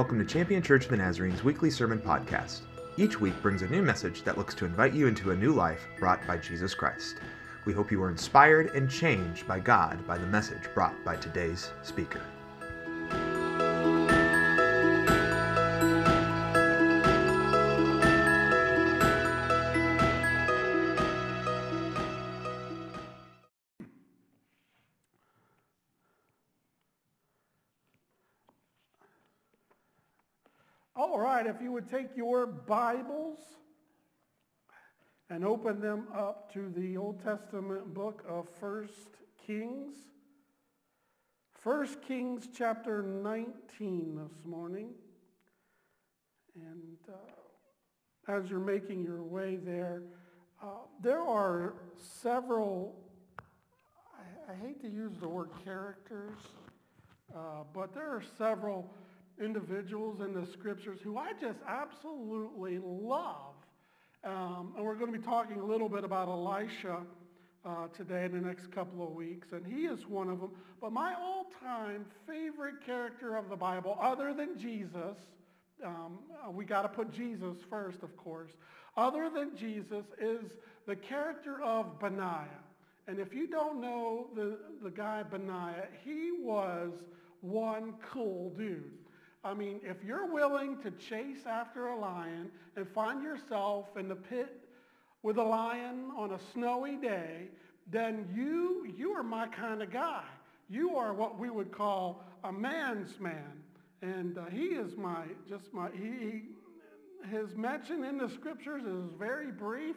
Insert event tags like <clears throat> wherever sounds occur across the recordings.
Welcome to Champion Church of the Nazarene's weekly sermon podcast. Each week brings a new message that looks to invite you into a new life brought by Jesus Christ. We hope you are inspired and changed by God by the message brought by today's speaker. Would take your Bibles and open them up to the Old Testament book of First Kings. First Kings chapter 19 this morning. And uh, as you're making your way there, uh, there are several, I, I, hate to use the word characters, uh, but there are several individuals in the scriptures who I just absolutely love. Um, and we're going to be talking a little bit about Elisha uh, today in the next couple of weeks, and he is one of them. But my all-time favorite character of the Bible, other than Jesus, um, uh, we got to put Jesus first, of course. Other than Jesus is the character of Benaiah. And if you don't know the, the guy Benaiah, he was one cool dude. I mean, if you're willing to chase after a lion and find yourself in the pit with a lion on a snowy day, then you, you are my kind of guy. You are what we would call a man's man. And uh, he is my, just my, he, he, his mention in the scriptures is very brief.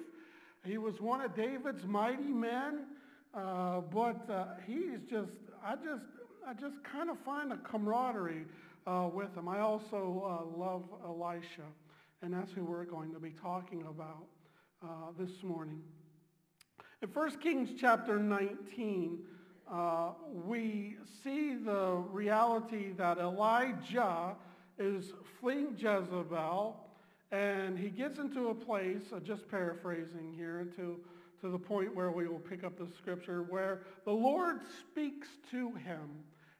He was one of David's mighty men, uh, but uh, he's just, I just, I just kind of find a camaraderie uh, with him. I also uh, love Elisha, and that's who we're going to be talking about uh, this morning. In 1 Kings chapter 19, uh, we see the reality that Elijah is fleeing Jezebel, and he gets into a place, just paraphrasing here, to, to the point where we will pick up the scripture, where the Lord speaks to him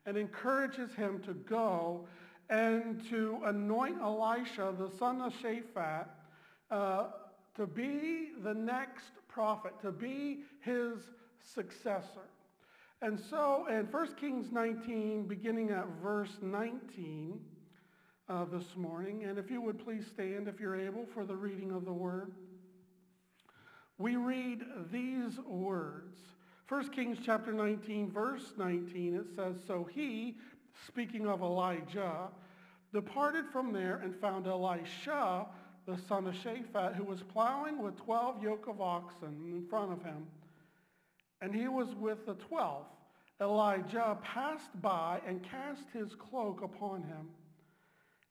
and encourages him to go and to anoint Elisha, the son of Shaphat, uh, to be the next prophet, to be his successor. And so in 1 Kings 19, beginning at verse 19 uh, this morning, and if you would please stand if you're able for the reading of the word, we read these words. 1 Kings chapter 19, verse 19, it says, So he, speaking of Elijah, departed from there and found Elisha, the son of Shaphat, who was plowing with 12 yoke of oxen in front of him. And he was with the 12. Elijah passed by and cast his cloak upon him.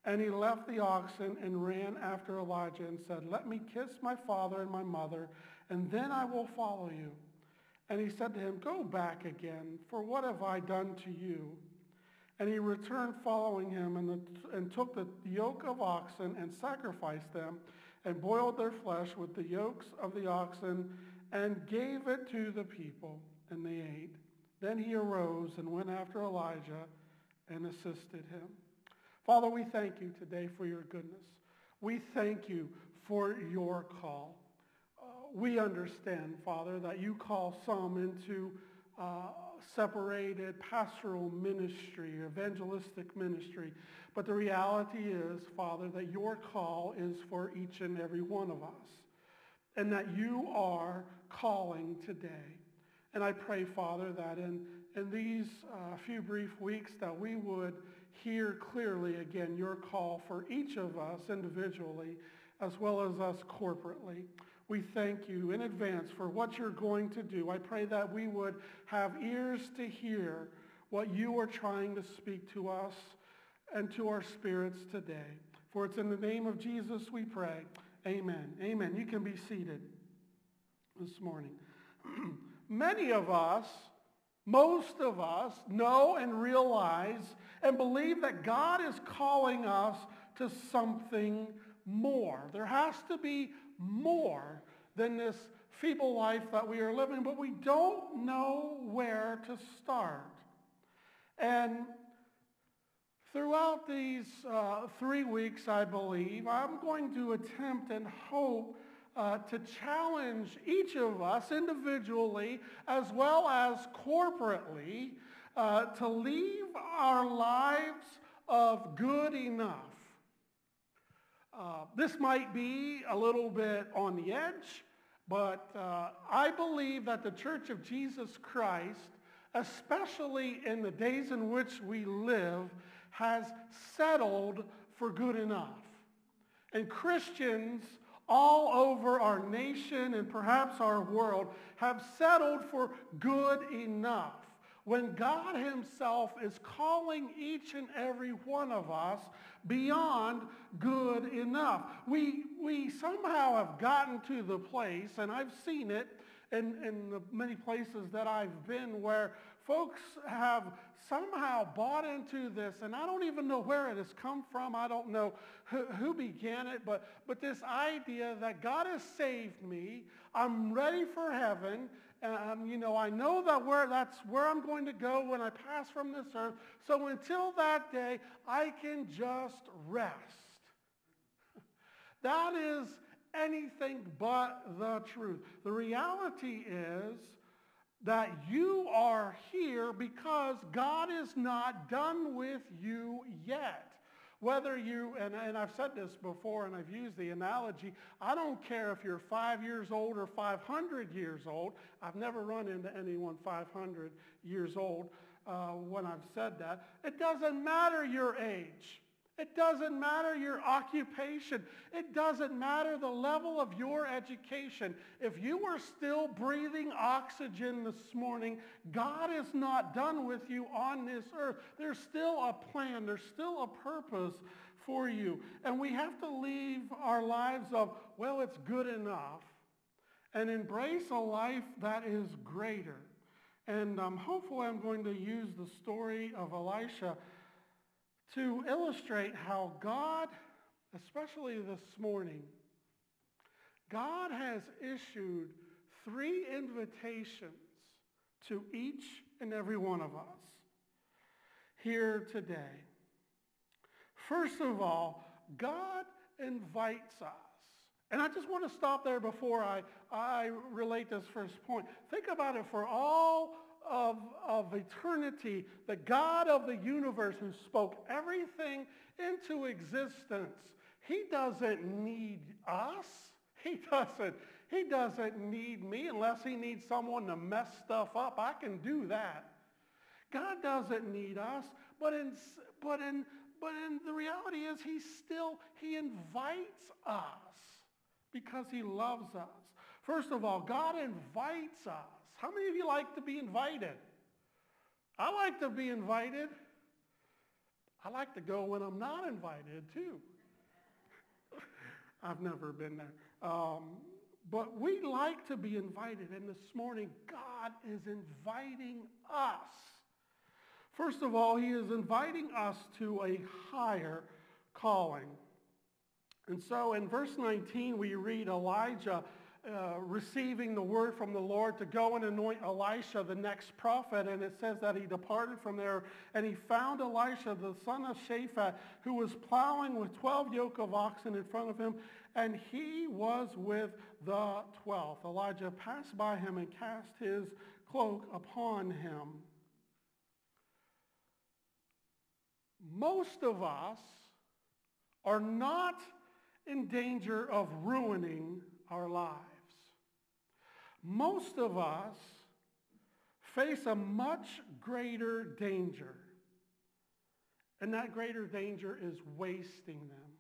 And he left the oxen and ran after Elijah and said, Let me kiss my father and my mother, and then I will follow you. And he said to him, Go back again, for what have I done to you? And he returned following him and, the, and took the yoke of oxen and sacrificed them and boiled their flesh with the yokes of the oxen and gave it to the people, and they ate. Then he arose and went after Elijah and assisted him. Father, we thank you today for your goodness. We thank you for your call we understand, Father, that you call some into uh, separated pastoral ministry, evangelistic ministry. But the reality is, Father, that your call is for each and every one of us. And that you are calling today. And I pray, Father, that in, in these uh, few brief weeks that we would hear clearly again your call for each of us individually as well as us corporately. We thank you in advance for what you're going to do. I pray that we would have ears to hear what you are trying to speak to us and to our spirits today. For it's in the name of Jesus we pray. Amen. Amen. You can be seated this morning. <clears throat> Many of us, most of us, know and realize and believe that God is calling us to something more. There has to be more than this feeble life that we are living, but we don't know where to start. And Throughout these uh, three weeks, I believe, I'm going to attempt and hope uh, to challenge each of us individually as well as corporately uh, to leave our lives of good enough. Uh, this might be a little bit on the edge, but uh, I believe that the Church of Jesus Christ, especially in the days in which we live, has settled for good enough. And Christians all over our nation and perhaps our world have settled for good enough when God himself is calling each and every one of us beyond good enough. We, we somehow have gotten to the place, and I've seen it in, in the many places that I've been where folks have somehow bought into this, and I don't even know where it has come from. I don't know who, who began it, but, but this idea that God has saved me, I'm ready for heaven, um, you know, I know that where that's where I'm going to go when I pass from this earth. So until that day, I can just rest. <laughs> that is anything but the truth. The reality is that you are here because God is not done with you yet. Whether you, and, and I've said this before and I've used the analogy, I don't care if you're five years old or 500 years old. I've never run into anyone 500 years old uh, when I've said that. It doesn't matter your age. It doesn't matter your occupation. It doesn't matter the level of your education. If you are still breathing oxygen this morning, God is not done with you on this earth. There's still a plan. There's still a purpose for you. And we have to leave our lives of, well, it's good enough, and embrace a life that is greater. And um, hopefully I'm going to use the story of Elisha to illustrate how God, especially this morning, God has issued three invitations to each and every one of us here today. First of all, God invites us. And I just want to stop there before I, I relate this first point. Think about it for all of, of eternity, the God of the universe who spoke everything into existence, he doesn't need us. He doesn't, he doesn't need me unless he needs someone to mess stuff up. I can do that. God doesn't need us, but in, but in, but in the reality is he still, he invites us because he loves us. First of all, God invites us. How many of you like to be invited? I like to be invited. I like to go when I'm not invited too. <laughs> I've never been there. Um, but we like to be invited. And this morning, God is inviting us. First of all, he is inviting us to a higher calling. And so in verse 19, we read Elijah uh, receiving the word from the Lord to go and anoint Elisha, the next prophet. And it says that he departed from there and he found Elisha, the son of Shaphat, who was plowing with 12 yoke of oxen in front of him. And he was with the 12th. Elijah passed by him and cast his cloak upon him. Most of us are not in danger of ruining our lives most of us face a much greater danger. And that greater danger is wasting them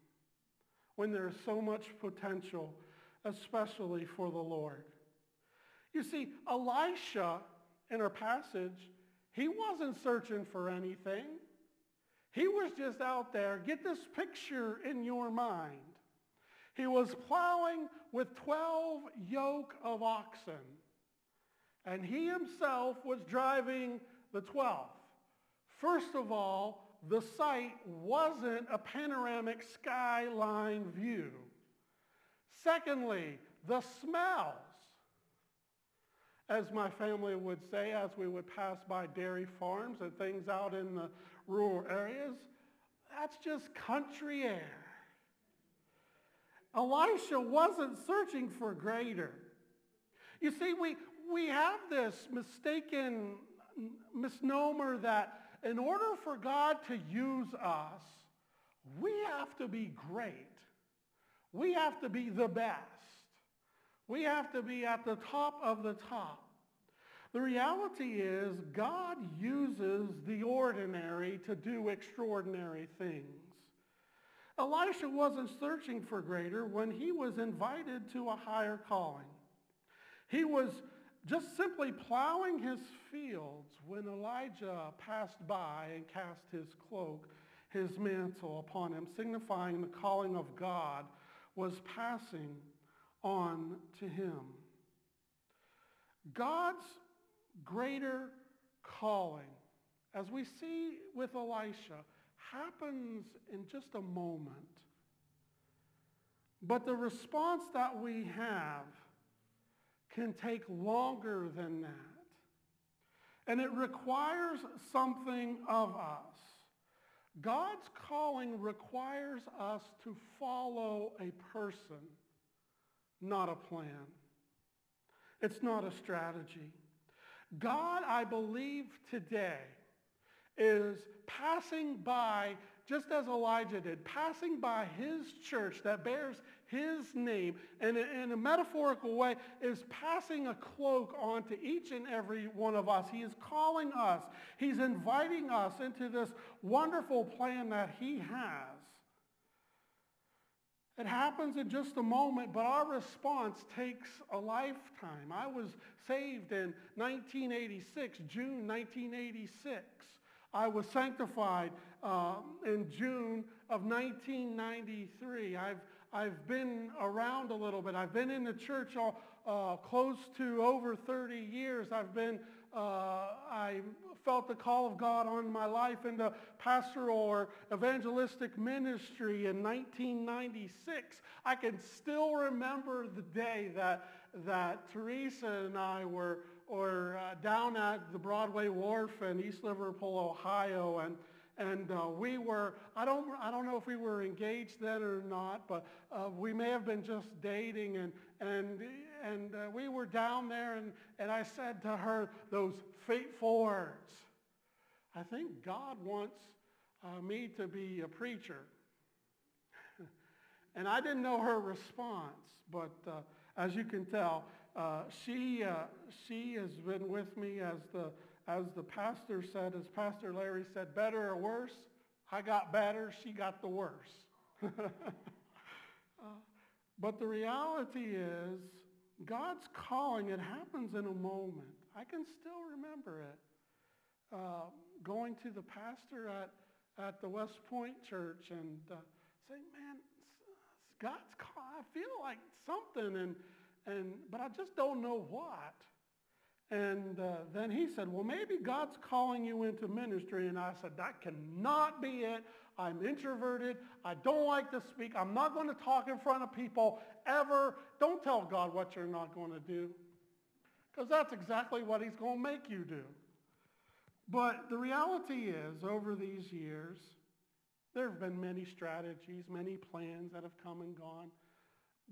when there's so much potential, especially for the Lord. You see, Elisha, in our passage, he wasn't searching for anything. He was just out there. Get this picture in your mind. He was plowing with 12 yoke of oxen, and he himself was driving the 12th. First of all, the sight wasn't a panoramic skyline view. Secondly, the smells. As my family would say, as we would pass by dairy farms and things out in the rural areas, that's just country air. Elisha wasn't searching for greater. You see, we, we have this mistaken misnomer that in order for God to use us, we have to be great. We have to be the best. We have to be at the top of the top. The reality is God uses the ordinary to do extraordinary things. Elisha wasn't searching for greater when he was invited to a higher calling. He was just simply plowing his fields when Elijah passed by and cast his cloak, his mantle upon him, signifying the calling of God was passing on to him. God's greater calling, as we see with Elisha, happens in just a moment. But the response that we have can take longer than that. And it requires something of us. God's calling requires us to follow a person, not a plan. It's not a strategy. God, I believe today, is passing by, just as Elijah did, passing by his church that bears his name, and in a metaphorical way, is passing a cloak onto each and every one of us. He is calling us. He's inviting us into this wonderful plan that he has. It happens in just a moment, but our response takes a lifetime. I was saved in 1986, June 1986. I was sanctified uh, in June of 1993. I've, I've been around a little bit. I've been in the church all, uh, close to over 30 years. I've been, uh, I felt the call of God on my life into pastoral or evangelistic ministry in 1996. I can still remember the day that, that Teresa and I were or uh, down at the Broadway Wharf in East Liverpool, Ohio, and and uh, we were I don't I don't know if we were engaged then or not, but uh, we may have been just dating, and and and uh, we were down there, and and I said to her those fateful words. I think God wants uh, me to be a preacher, <laughs> and I didn't know her response, but uh, as you can tell, uh, she, uh, she has been with me as the, as the pastor said, as Pastor Larry said, better or worse. I got better, she got the worse. <laughs> uh, but the reality is, God's calling, it happens in a moment. I can still remember it. Uh, going to the pastor at, at the West Point Church and uh, saying, man, God's call. I feel like something. And, and, but I just don't know what. And uh, then he said, well, maybe God's calling you into ministry. And I said, that cannot be it. I'm introverted. I don't like to speak. I'm not going to talk in front of people ever. Don't tell God what you're not going to do. Because that's exactly what he's going to make you do. But the reality is, over these years, there have been many strategies, many plans that have come and gone.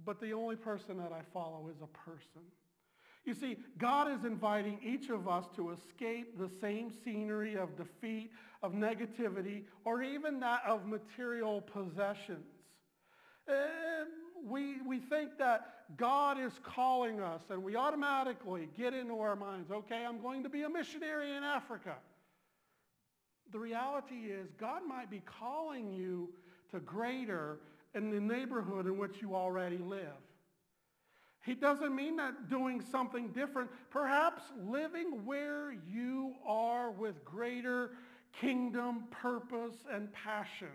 But the only person that I follow is a person. You see, God is inviting each of us to escape the same scenery of defeat, of negativity, or even that of material possessions. And we, we think that God is calling us, and we automatically get into our minds, okay, I'm going to be a missionary in Africa. The reality is God might be calling you to greater in the neighborhood in which you already live. He doesn't mean that doing something different, perhaps living where you are with greater kingdom purpose and passion.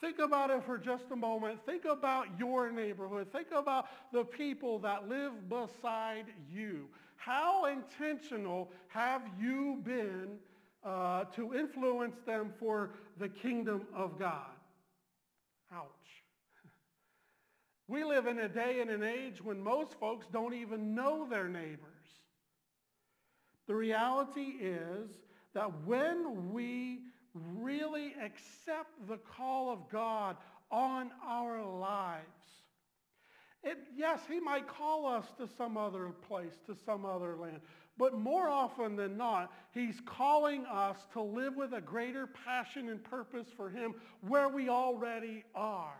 Think about it for just a moment. Think about your neighborhood. Think about the people that live beside you. How intentional have you been uh, to influence them for the kingdom of God? Ouch. We live in a day and an age when most folks don't even know their neighbors. The reality is that when we really accept the call of God on our lives. It, yes, he might call us to some other place, to some other land. But more often than not, he's calling us to live with a greater passion and purpose for him where we already are.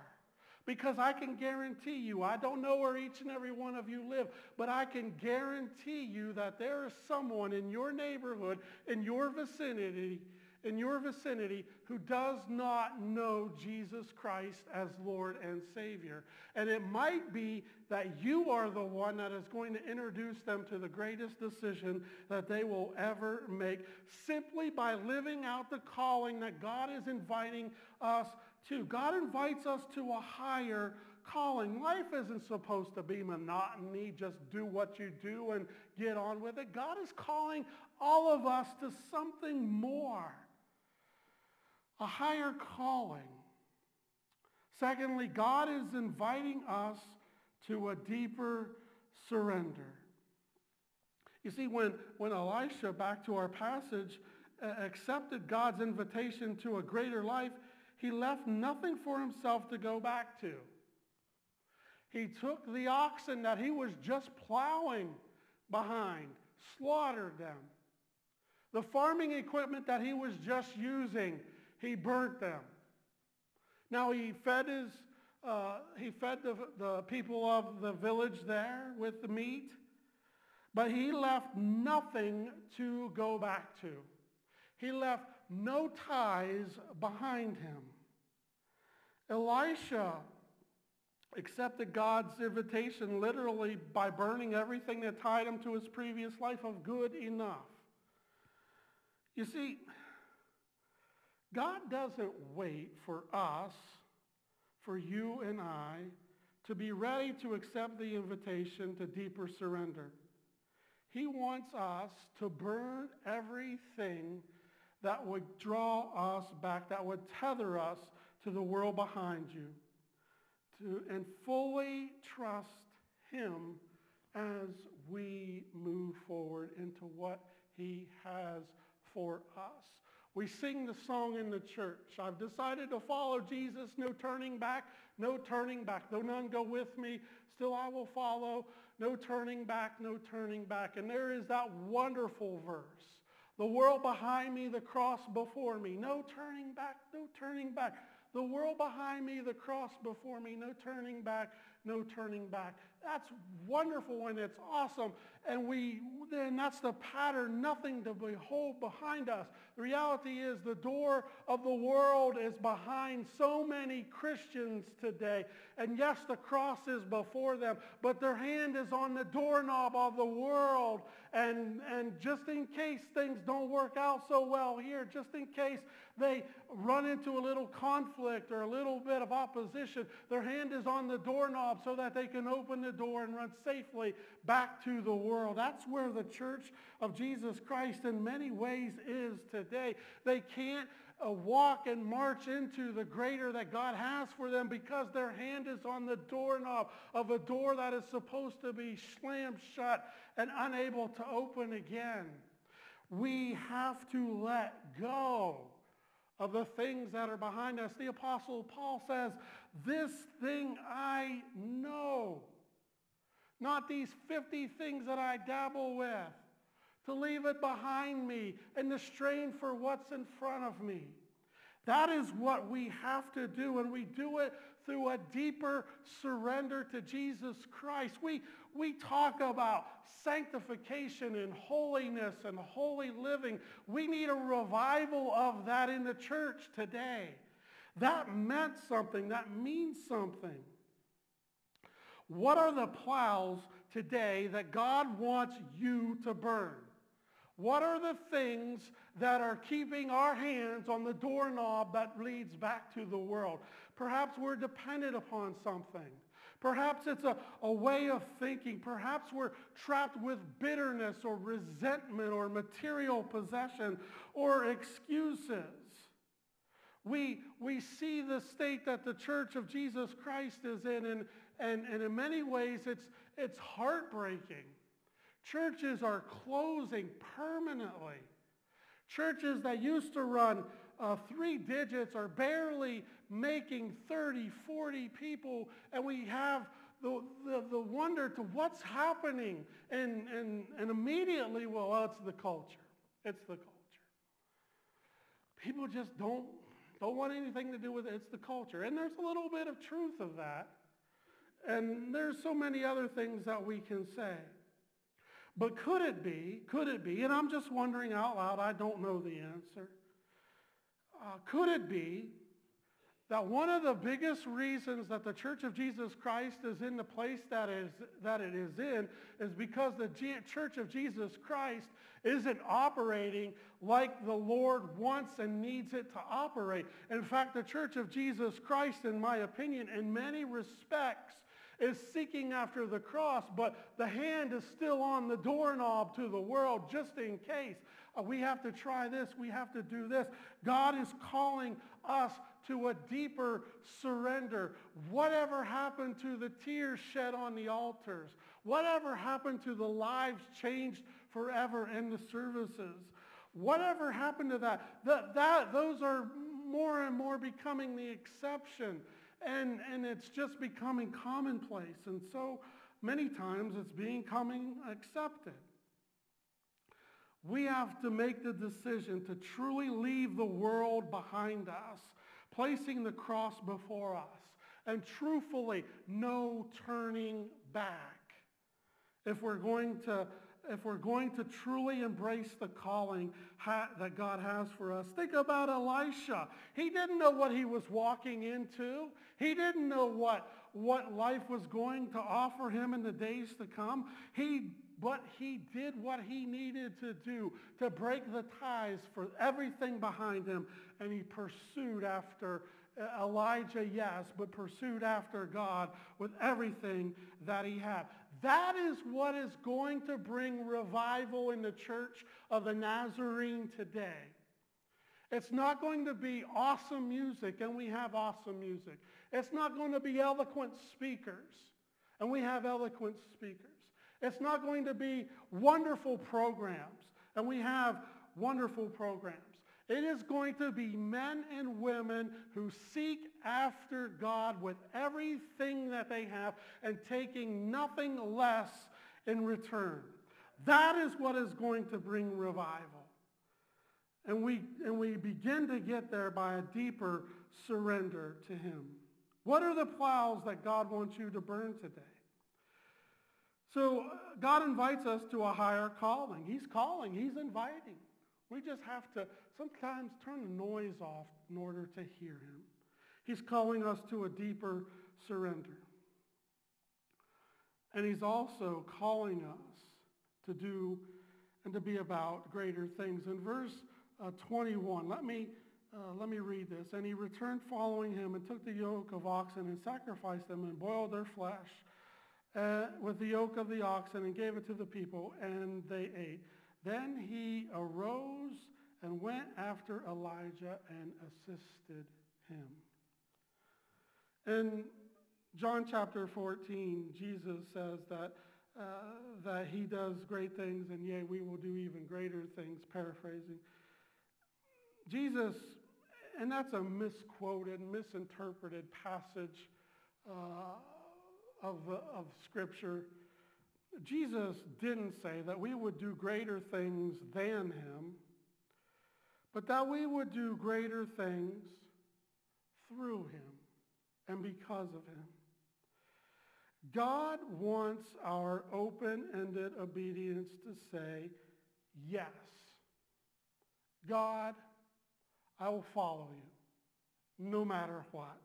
Because I can guarantee you, I don't know where each and every one of you live, but I can guarantee you that there is someone in your neighborhood, in your vicinity, in your vicinity who does not know Jesus Christ as Lord and Savior. And it might be that you are the one that is going to introduce them to the greatest decision that they will ever make simply by living out the calling that God is inviting us to. God invites us to a higher calling. Life isn't supposed to be monotony, just do what you do and get on with it. God is calling all of us to something more, a higher calling. Secondly, God is inviting us to a deeper surrender. You see, when, when Elisha, back to our passage, accepted God's invitation to a greater life, he left nothing for himself to go back to. He took the oxen that he was just plowing behind, slaughtered them. The farming equipment that he was just using, he burnt them. Now he fed his, uh, he fed the, the people of the village there with the meat, but he left nothing to go back to. He left no ties behind him. Elisha accepted God's invitation literally by burning everything that tied him to his previous life of good enough. You see, God doesn't wait for us, for you and I, to be ready to accept the invitation to deeper surrender. He wants us to burn everything that would draw us back, that would tether us to the world behind you, to, and fully trust him as we move forward into what he has for us. We sing the song in the church. I've decided to follow Jesus. No turning back. No turning back. Though none go with me, still I will follow. No turning back. No turning back. And there is that wonderful verse. The world behind me, the cross before me. No turning back. No turning back. The world behind me, the cross before me. No turning back. No turning back. That's wonderful and it's awesome. And we then that's the pattern, nothing to behold behind us. The reality is the door of the world is behind so many Christians today. And yes, the cross is before them, but their hand is on the doorknob of the world. And, and just in case things don't work out so well here, just in case they run into a little conflict or a little bit of opposition, their hand is on the doorknob so that they can open the door and run safely back to the world. That's where the church of Jesus Christ in many ways is today. They can't uh, walk and march into the greater that God has for them because their hand is on the doorknob of a door that is supposed to be slammed shut and unable to open again. We have to let go of the things that are behind us. The Apostle Paul says, this thing I know, not these 50 things that I dabble with, to leave it behind me and to strain for what's in front of me. That is what we have to do, and we do it through a deeper surrender to Jesus Christ. We, we talk about sanctification and holiness and holy living. We need a revival of that in the church today. That meant something. That means something. What are the plows today that God wants you to burn? What are the things that are keeping our hands on the doorknob that leads back to the world? Perhaps we're dependent upon something. Perhaps it's a, a way of thinking. Perhaps we're trapped with bitterness or resentment or material possession or excuses. We, we see the state that the church of Jesus Christ is in, and, and, and in many ways it's, it's heartbreaking. Churches are closing permanently. Churches that used to run uh, three digits are barely making 30, 40 people, and we have the, the, the wonder to what's happening. And, and, and immediately, well, it's the culture. It's the culture. People just don't, don't want anything to do with it. It's the culture. And there's a little bit of truth of that. And there's so many other things that we can say. But could it be, could it be, and I'm just wondering out loud, I don't know the answer. Uh, could it be that one of the biggest reasons that the Church of Jesus Christ is in the place that, is, that it is in is because the G- Church of Jesus Christ isn't operating like the Lord wants and needs it to operate. In fact, the Church of Jesus Christ, in my opinion, in many respects, is seeking after the cross, but the hand is still on the doorknob to the world just in case. Uh, we have to try this. We have to do this. God is calling us to a deeper surrender. Whatever happened to the tears shed on the altars? Whatever happened to the lives changed forever in the services? Whatever happened to that? That, that those are more and more becoming the exception. And, and it's just becoming commonplace. And so many times it's becoming accepted. We have to make the decision to truly leave the world behind us placing the cross before us, and truthfully, no turning back. If we're going to if we're going to truly embrace the calling ha- that God has for us. Think about Elisha. He didn't know what he was walking into. He didn't know what, what life was going to offer him in the days to come. He, but he did what he needed to do to break the ties for everything behind him and he pursued after Elijah, yes, but pursued after God with everything that he had. That is what is going to bring revival in the church of the Nazarene today. It's not going to be awesome music, and we have awesome music. It's not going to be eloquent speakers, and we have eloquent speakers. It's not going to be wonderful programs, and we have wonderful programs. It is going to be men and women who seek after God with everything that they have and taking nothing less in return. That is what is going to bring revival. And we, and we begin to get there by a deeper surrender to him. What are the plows that God wants you to burn today? So uh, God invites us to a higher calling. He's calling. He's inviting. We just have to sometimes turn the noise off in order to hear him. He's calling us to a deeper surrender. And he's also calling us to do and to be about greater things. In verse uh, 21, let me, uh, let me read this. And he returned following him and took the yoke of oxen and sacrificed them and boiled their flesh uh, with the yoke of the oxen and gave it to the people, and they ate. Then he arose and went after Elijah and assisted him. In John chapter 14, Jesus says that, uh, that he does great things, and yea, we will do even greater things, paraphrasing. Jesus, and that's a misquoted, misinterpreted passage uh, of, of Scripture. Jesus didn't say that we would do greater things than him, but that we would do greater things through him and because of him. God wants our open-ended obedience to say, yes, God, I will follow you no matter what.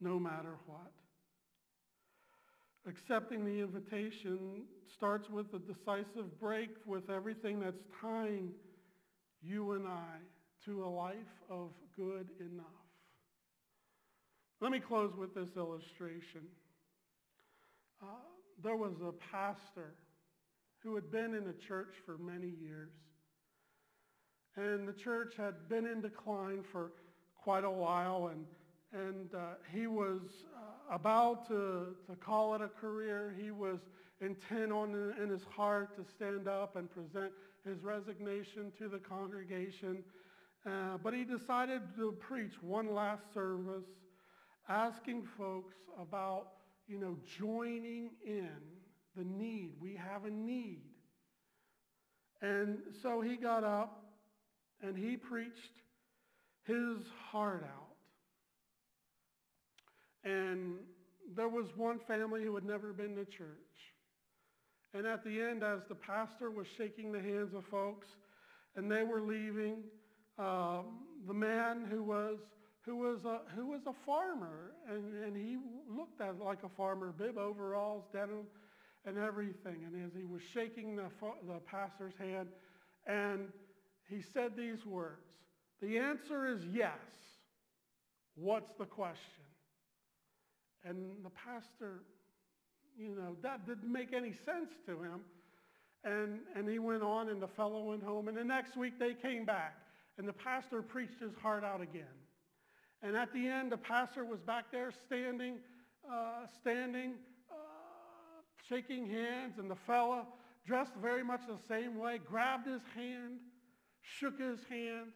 No matter what. Accepting the invitation starts with a decisive break with everything that's tying you and I to a life of good enough. Let me close with this illustration. Uh, there was a pastor who had been in a church for many years. And the church had been in decline for quite a while, and, and uh, he was about to, to call it a career. He was intent on in his heart to stand up and present his resignation to the congregation. Uh, but he decided to preach one last service, asking folks about, you know, joining in the need. We have a need. And so he got up and he preached his heart out. And there was one family who had never been to church. And at the end, as the pastor was shaking the hands of folks and they were leaving, um, the man who was who was a who was a farmer and, and he looked at like a farmer, bib overalls, denim, and everything. And as he was shaking the the pastor's hand, and he said these words: "The answer is yes. What's the question?" And the pastor, you know, that didn't make any sense to him. And, and he went on and the fellow went home. And the next week they came back and the pastor preached his heart out again. And at the end, the pastor was back there standing, uh, standing, uh, shaking hands. And the fellow, dressed very much the same way, grabbed his hand, shook his hand,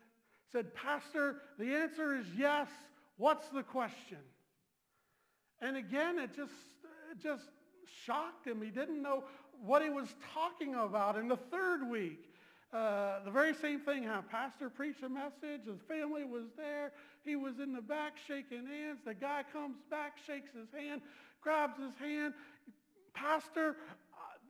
said, Pastor, the answer is yes. What's the question? And again, it just, it just shocked him. He didn't know what he was talking about. In the third week, uh, the very same thing happened. Pastor preached a message. His family was there. He was in the back shaking hands. The guy comes back, shakes his hand, grabs his hand. Pastor,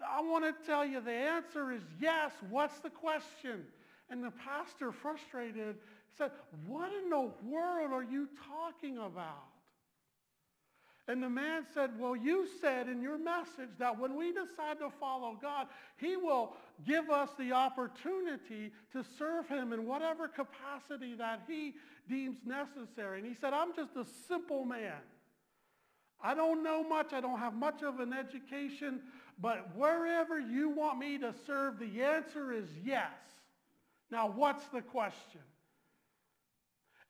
I, I want to tell you the answer is yes. What's the question? And the pastor, frustrated, said, what in the world are you talking about? And the man said, well, you said in your message that when we decide to follow God, he will give us the opportunity to serve him in whatever capacity that he deems necessary. And he said, I'm just a simple man. I don't know much. I don't have much of an education. But wherever you want me to serve, the answer is yes. Now, what's the question?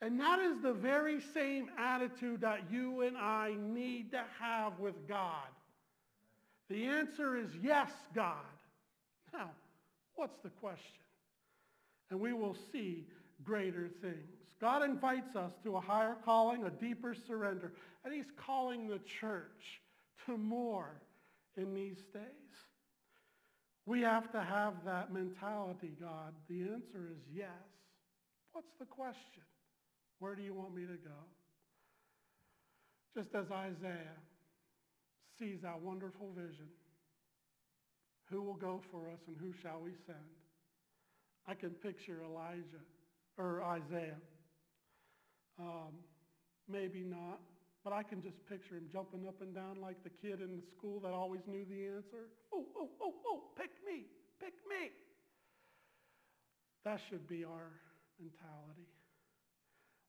And that is the very same attitude that you and I need to have with God. The answer is yes, God. Now, what's the question? And we will see greater things. God invites us to a higher calling, a deeper surrender. And he's calling the church to more in these days. We have to have that mentality, God. The answer is yes. What's the question? Where do you want me to go? Just as Isaiah sees that wonderful vision, who will go for us and who shall we send? I can picture Elijah or Isaiah. Um, maybe not, but I can just picture him jumping up and down like the kid in the school that always knew the answer. Oh, oh, oh, oh, pick me, pick me. That should be our mentality